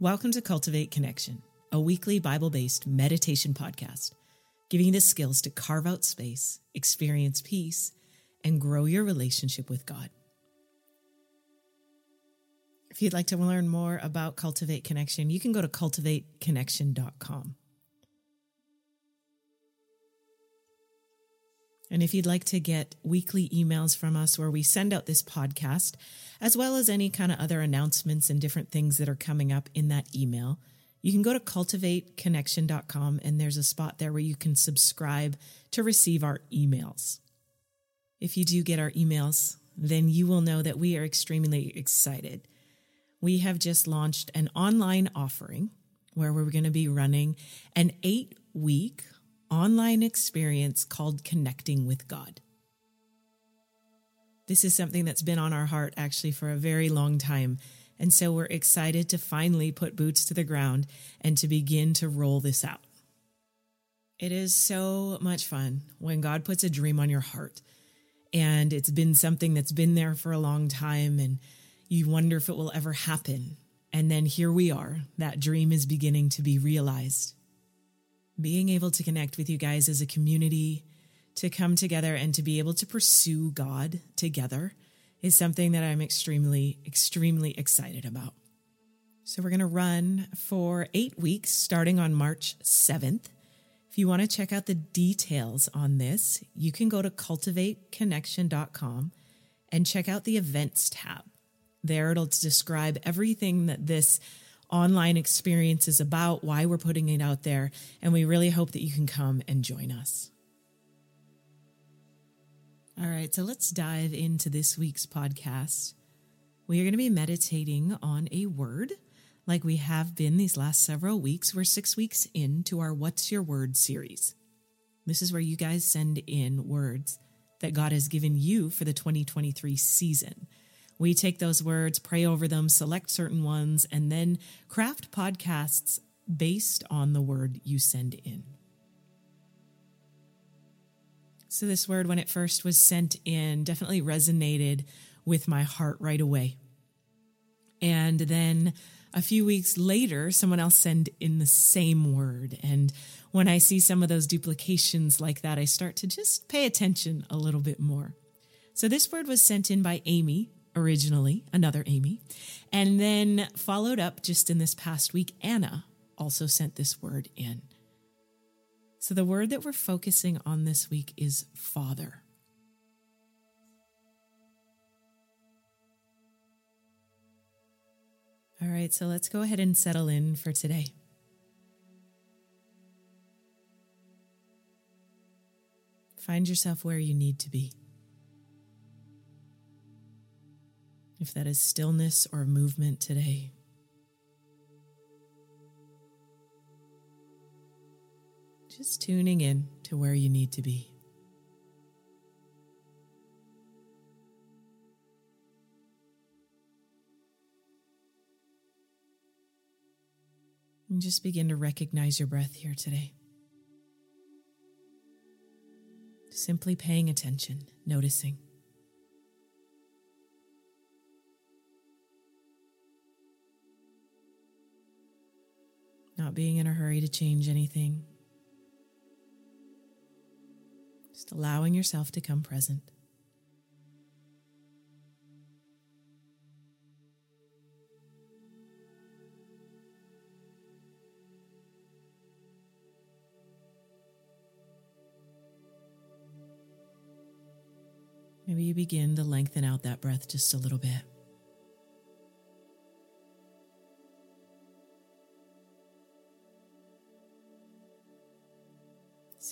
Welcome to Cultivate Connection, a weekly Bible based meditation podcast, giving you the skills to carve out space, experience peace, and grow your relationship with God. If you'd like to learn more about Cultivate Connection, you can go to cultivateconnection.com. And if you'd like to get weekly emails from us where we send out this podcast, as well as any kind of other announcements and different things that are coming up in that email, you can go to cultivateconnection.com and there's a spot there where you can subscribe to receive our emails. If you do get our emails, then you will know that we are extremely excited. We have just launched an online offering where we're going to be running an eight week online experience called Connecting with God. This is something that's been on our heart actually for a very long time. And so we're excited to finally put boots to the ground and to begin to roll this out. It is so much fun when God puts a dream on your heart and it's been something that's been there for a long time and you wonder if it will ever happen. And then here we are, that dream is beginning to be realized being able to connect with you guys as a community, to come together and to be able to pursue God together is something that I'm extremely, extremely excited about. So, we're going to run for eight weeks starting on March 7th. If you want to check out the details on this, you can go to cultivateconnection.com and check out the events tab. There, it'll describe everything that this online experience is about, why we're putting it out there, and we really hope that you can come and join us. All right, so let's dive into this week's podcast. We are going to be meditating on a word like we have been these last several weeks. We're six weeks into our What's Your Word series. This is where you guys send in words that God has given you for the 2023 season. We take those words, pray over them, select certain ones, and then craft podcasts based on the word you send in. So, this word, when it first was sent in, definitely resonated with my heart right away. And then a few weeks later, someone else sent in the same word. And when I see some of those duplications like that, I start to just pay attention a little bit more. So, this word was sent in by Amy originally, another Amy, and then followed up just in this past week, Anna also sent this word in. So the word that we're focusing on this week is Father. All right, so let's go ahead and settle in for today. Find yourself where you need to be. If that is stillness or movement today. Just tuning in to where you need to be. And just begin to recognize your breath here today. Simply paying attention, noticing. Being in a hurry to change anything. Just allowing yourself to come present. Maybe you begin to lengthen out that breath just a little bit.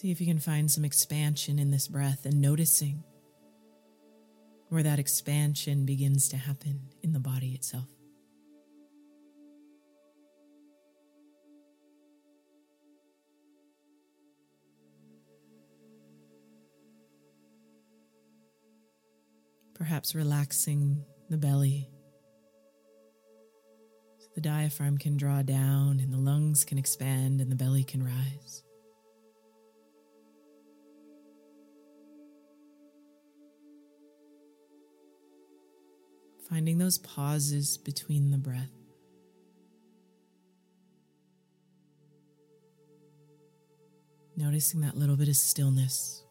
See if you can find some expansion in this breath and noticing where that expansion begins to happen in the body itself. Perhaps relaxing the belly so the diaphragm can draw down and the lungs can expand and the belly can rise. finding those pauses between the breath. Noticing that little bit of stillness.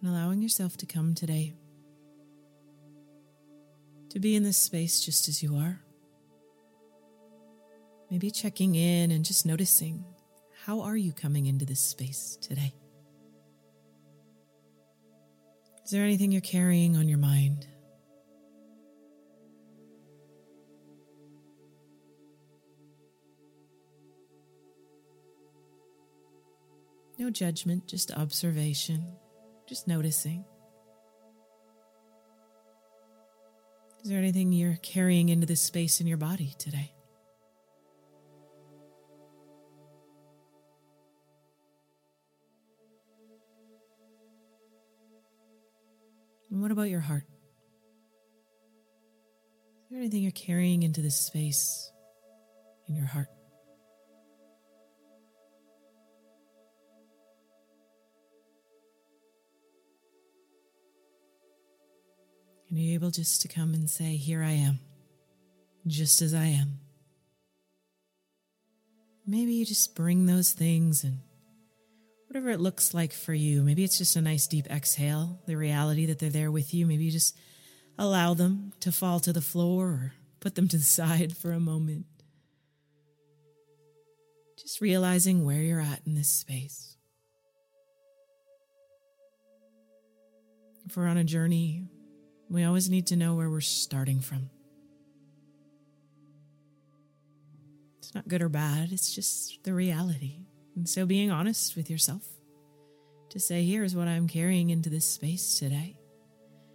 And allowing yourself to come today, to be in this space just as you are. Maybe checking in and just noticing how are you coming into this space today? Is there anything you're carrying on your mind? No judgment, just observation, just noticing. Is there anything you're carrying into this space in your body today? What about your heart? Is there anything you're carrying into this space in your heart? And are you able just to come and say, Here I am, just as I am? Maybe you just bring those things and whatever it looks like for you. Maybe it's just a nice deep exhale, the reality that they're there with you. Maybe you just allow them to fall to the floor or put them to the side for a moment. Just realizing where you're at in this space. If we're on a journey, we always need to know where we're starting from. It's not good or bad, it's just the reality. And so being honest with yourself to say, here's what I'm carrying into this space today.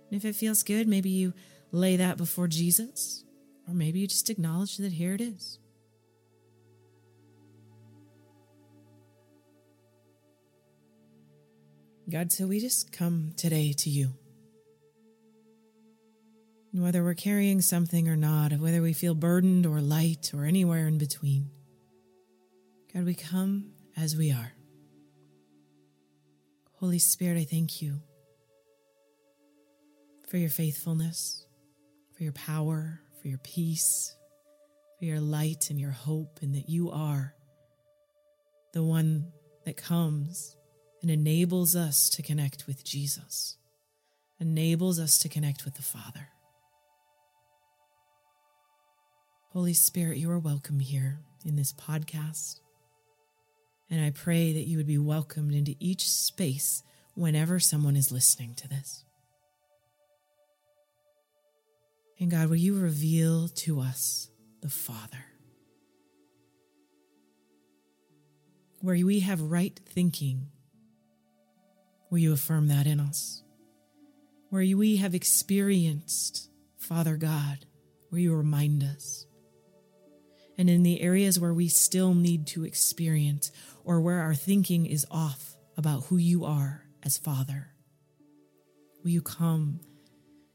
And if it feels good, maybe you lay that before Jesus, or maybe you just acknowledge that here it is. God, so we just come today to you. Whether we're carrying something or not, whether we feel burdened or light or anywhere in between, God, we come as we are. Holy Spirit, I thank you for your faithfulness, for your power, for your peace, for your light and your hope, and that you are the one that comes and enables us to connect with Jesus, enables us to connect with the Father. Holy Spirit, you are welcome here in this podcast. And I pray that you would be welcomed into each space whenever someone is listening to this. And God, will you reveal to us the Father? Where we have right thinking, will you affirm that in us? Where we have experienced Father God, will you remind us? And in the areas where we still need to experience, or where our thinking is off about who you are as Father. Will you come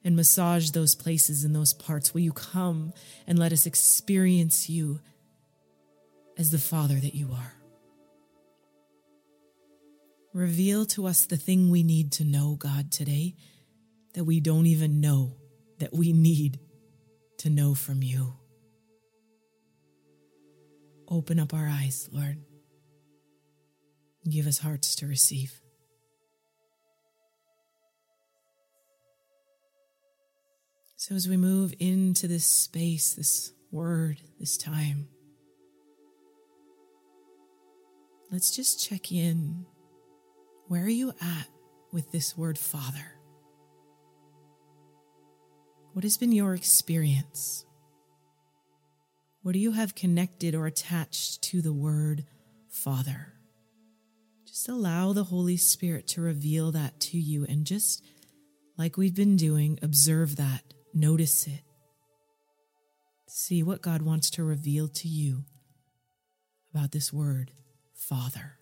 and massage those places and those parts? Will you come and let us experience you as the Father that you are? Reveal to us the thing we need to know, God, today that we don't even know that we need to know from you. Open up our eyes, Lord. Give us hearts to receive. So, as we move into this space, this word, this time, let's just check in. Where are you at with this word, Father? What has been your experience? What do you have connected or attached to the word Father? Just allow the Holy Spirit to reveal that to you and just like we've been doing, observe that, notice it. See what God wants to reveal to you about this word, Father.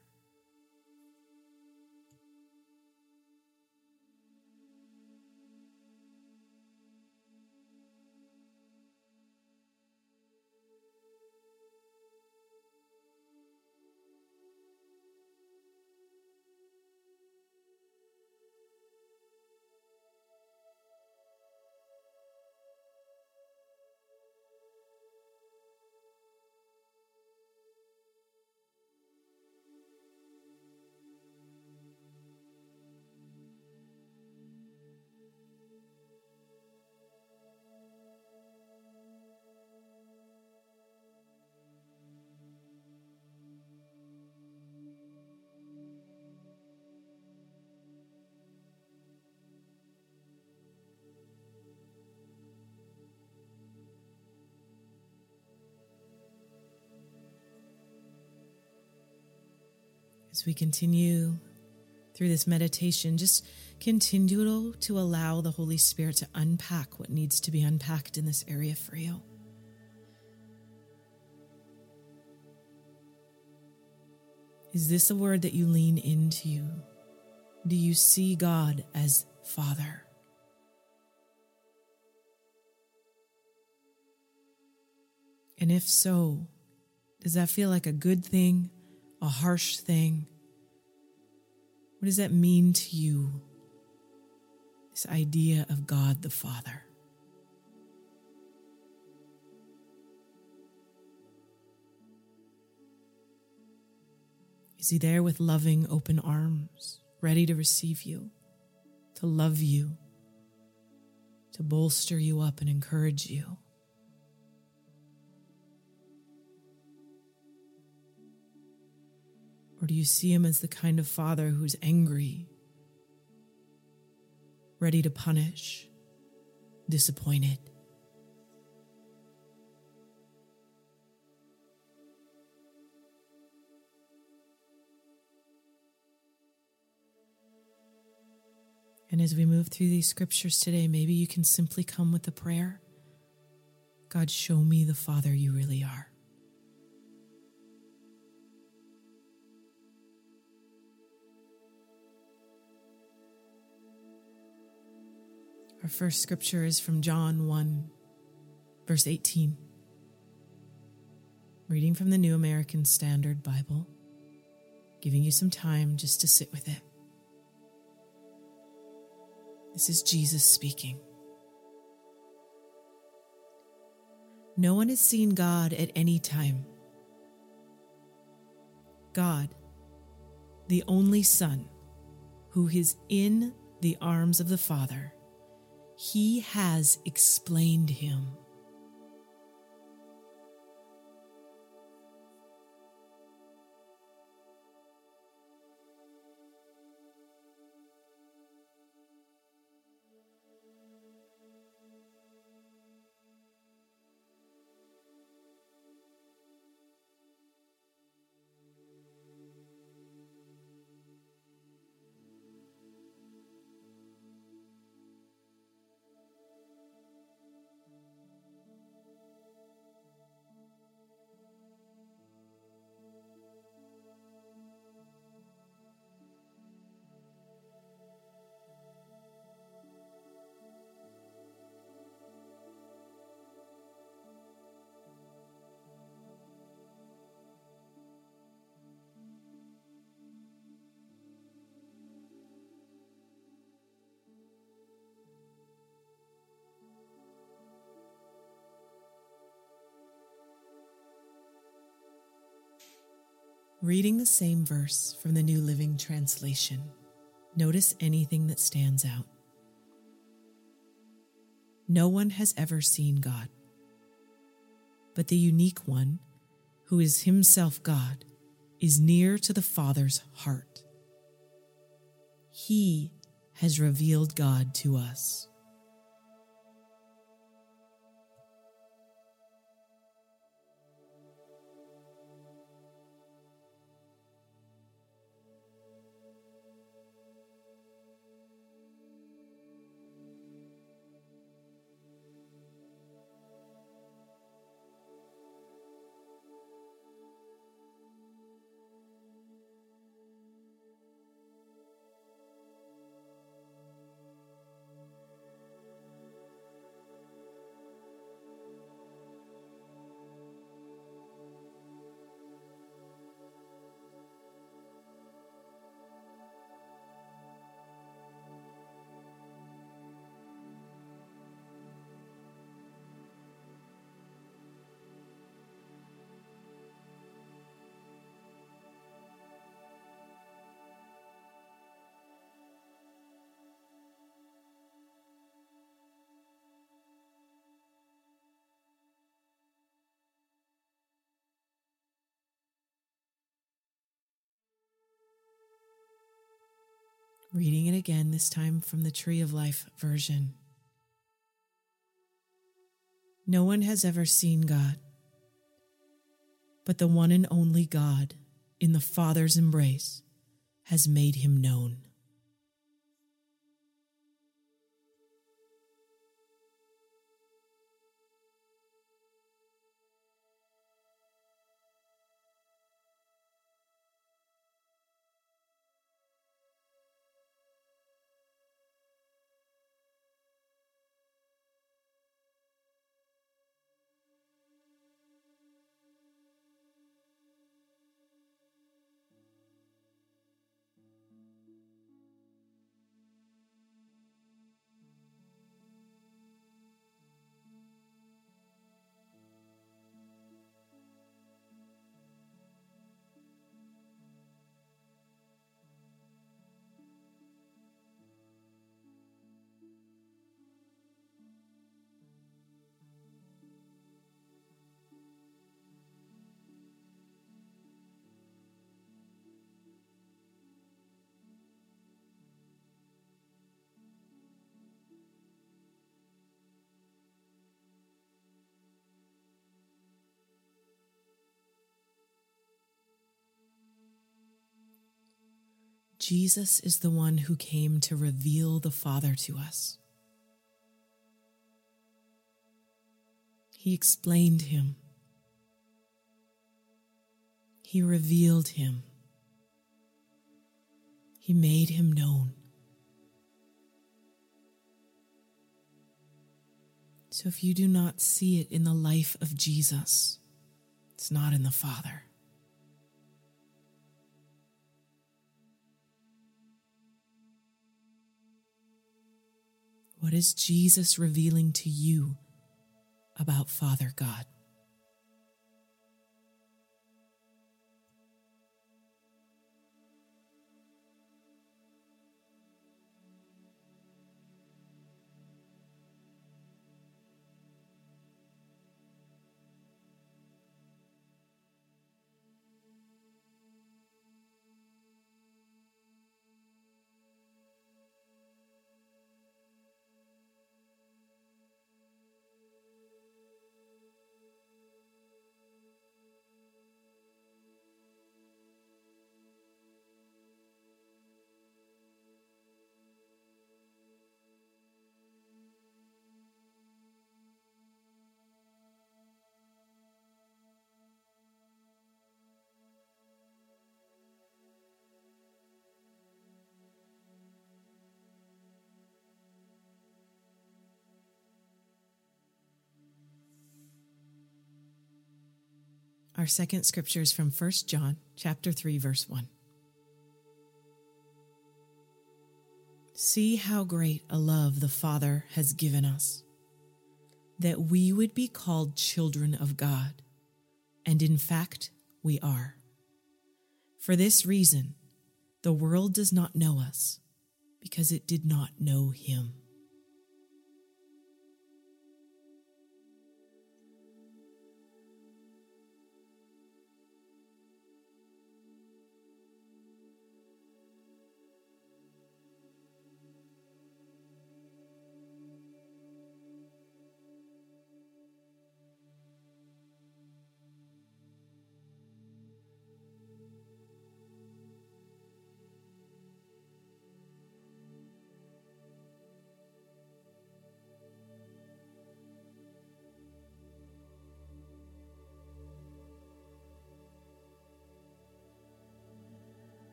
We continue through this meditation, just continue to allow the Holy Spirit to unpack what needs to be unpacked in this area for you. Is this a word that you lean into? Do you see God as Father? And if so, does that feel like a good thing, a harsh thing? What does that mean to you? This idea of God the Father. Is he there with loving, open arms, ready to receive you, to love you, to bolster you up and encourage you? Or do you see him as the kind of father who's angry, ready to punish, disappointed? And as we move through these scriptures today, maybe you can simply come with a prayer God, show me the Father you really are. Our first scripture is from John 1, verse 18. Reading from the New American Standard Bible, giving you some time just to sit with it. This is Jesus speaking. No one has seen God at any time. God, the only Son, who is in the arms of the Father, he has explained him. Reading the same verse from the New Living Translation, notice anything that stands out. No one has ever seen God, but the unique one, who is himself God, is near to the Father's heart. He has revealed God to us. Reading it again, this time from the Tree of Life version. No one has ever seen God, but the one and only God in the Father's embrace has made him known. Jesus is the one who came to reveal the Father to us. He explained him. He revealed him. He made him known. So if you do not see it in the life of Jesus, it's not in the Father. What is Jesus revealing to you about Father God? Our second scripture is from 1 John chapter 3 verse 1. See how great a love the Father has given us that we would be called children of God, and in fact we are. For this reason, the world does not know us because it did not know him.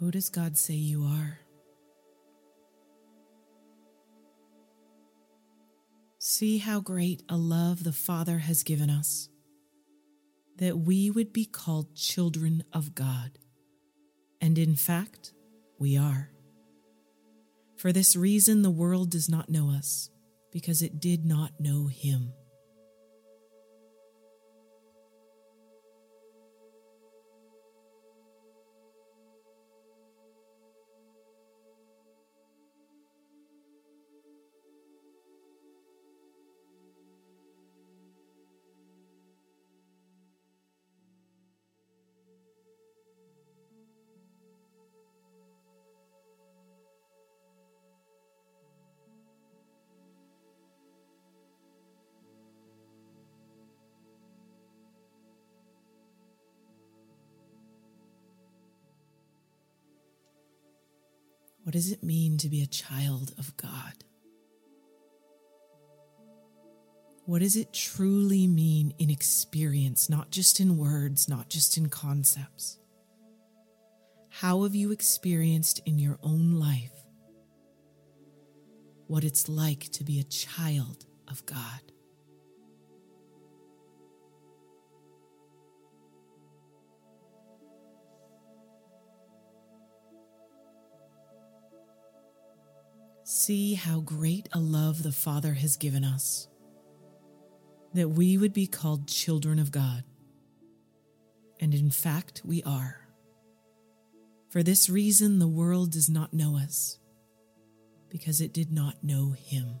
Who does God say you are? See how great a love the Father has given us, that we would be called children of God. And in fact, we are. For this reason, the world does not know us, because it did not know Him. What does it mean to be a child of God? What does it truly mean in experience, not just in words, not just in concepts? How have you experienced in your own life what it's like to be a child of God? See how great a love the Father has given us, that we would be called children of God. And in fact, we are. For this reason, the world does not know us, because it did not know Him.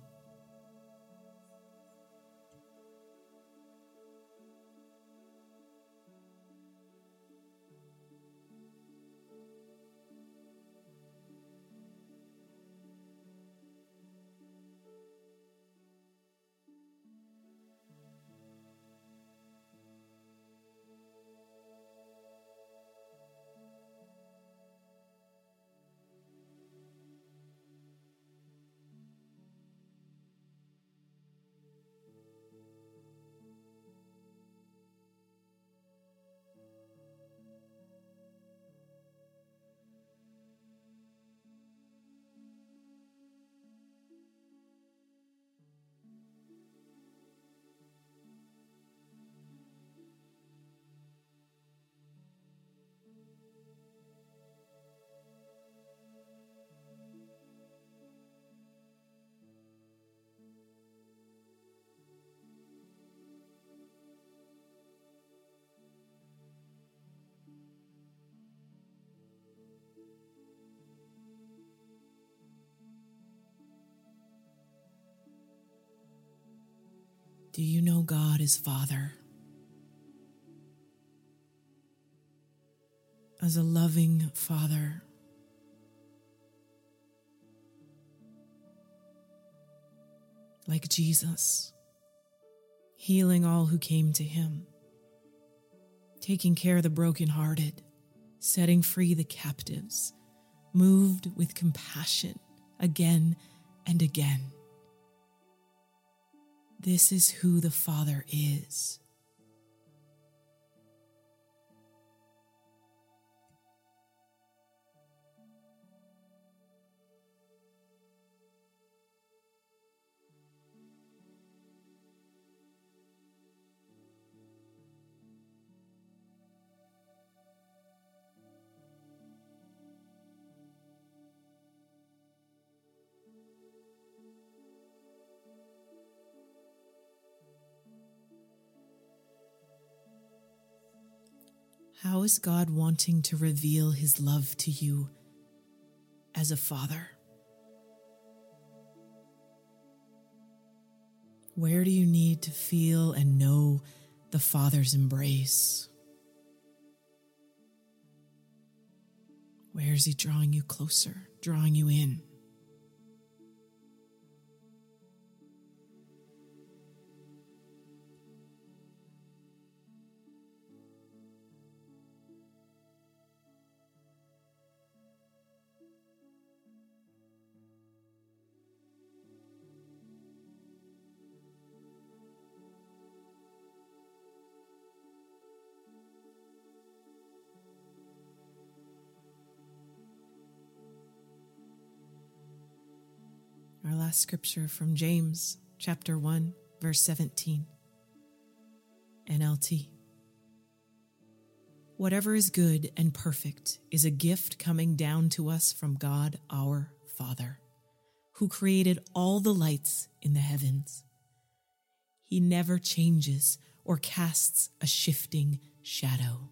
Do you know God as Father? As a loving Father. Like Jesus, healing all who came to him, taking care of the brokenhearted, setting free the captives, moved with compassion again and again. This is who the Father is. How is God wanting to reveal his love to you as a father? Where do you need to feel and know the Father's embrace? Where is He drawing you closer, drawing you in? Scripture from James chapter 1, verse 17. NLT. Whatever is good and perfect is a gift coming down to us from God our Father, who created all the lights in the heavens. He never changes or casts a shifting shadow.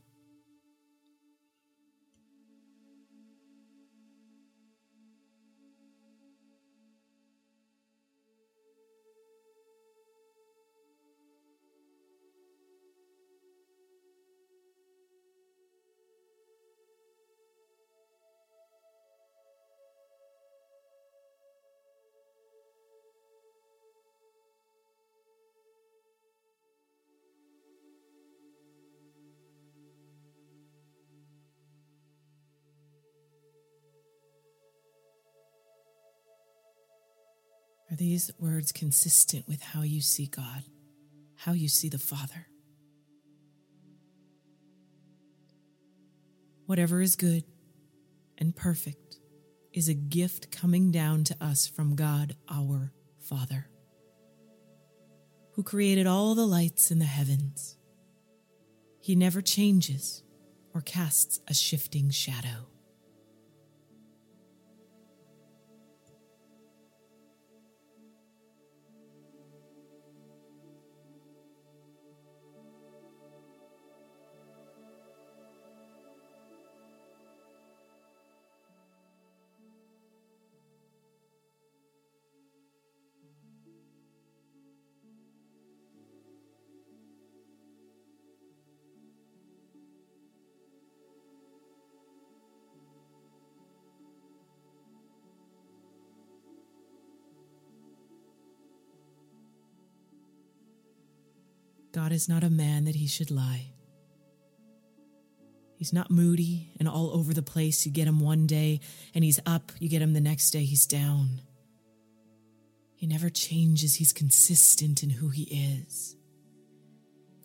These words consistent with how you see God, how you see the Father? Whatever is good and perfect is a gift coming down to us from God our Father, who created all the lights in the heavens. He never changes or casts a shifting shadow. God is not a man that he should lie. He's not moody and all over the place. You get him one day and he's up, you get him the next day, he's down. He never changes, he's consistent in who he is.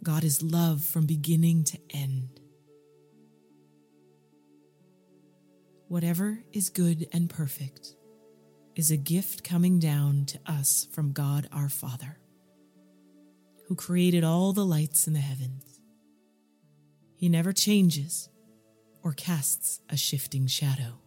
God is love from beginning to end. Whatever is good and perfect is a gift coming down to us from God our Father who created all the lights in the heavens. He never changes or casts a shifting shadow.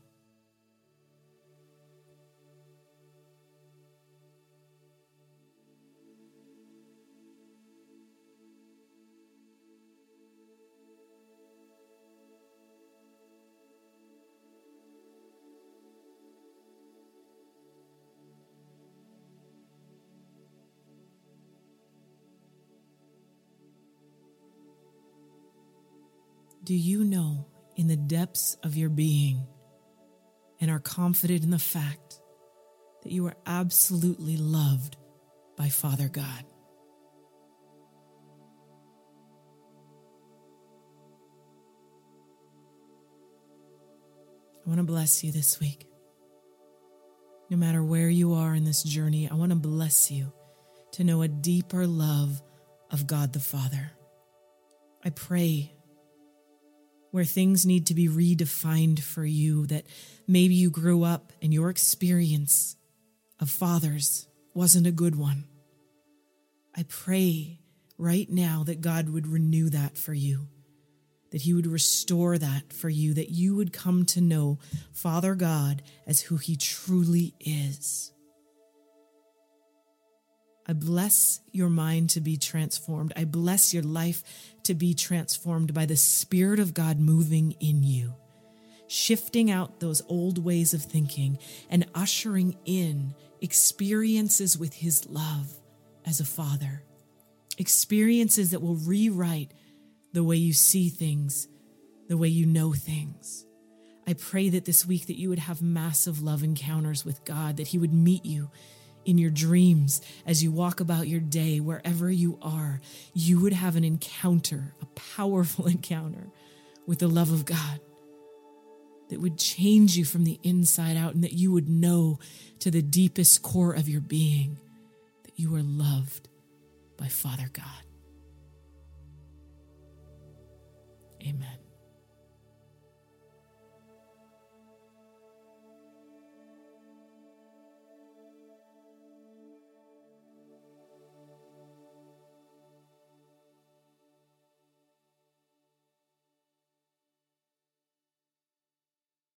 Do you know in the depths of your being and are confident in the fact that you are absolutely loved by Father God? I want to bless you this week. No matter where you are in this journey, I want to bless you to know a deeper love of God the Father. I pray where things need to be redefined for you, that maybe you grew up and your experience of fathers wasn't a good one. I pray right now that God would renew that for you, that He would restore that for you, that you would come to know Father God as who He truly is. I bless your mind to be transformed. I bless your life to be transformed by the Spirit of God moving in you, shifting out those old ways of thinking and ushering in experiences with His love as a father, experiences that will rewrite the way you see things, the way you know things. I pray that this week that you would have massive love encounters with God, that He would meet you in your dreams, as you walk about your day, wherever you are, you would have an encounter, a powerful encounter with the love of God that would change you from the inside out and that you would know to the deepest core of your being that you are loved by Father God. Amen.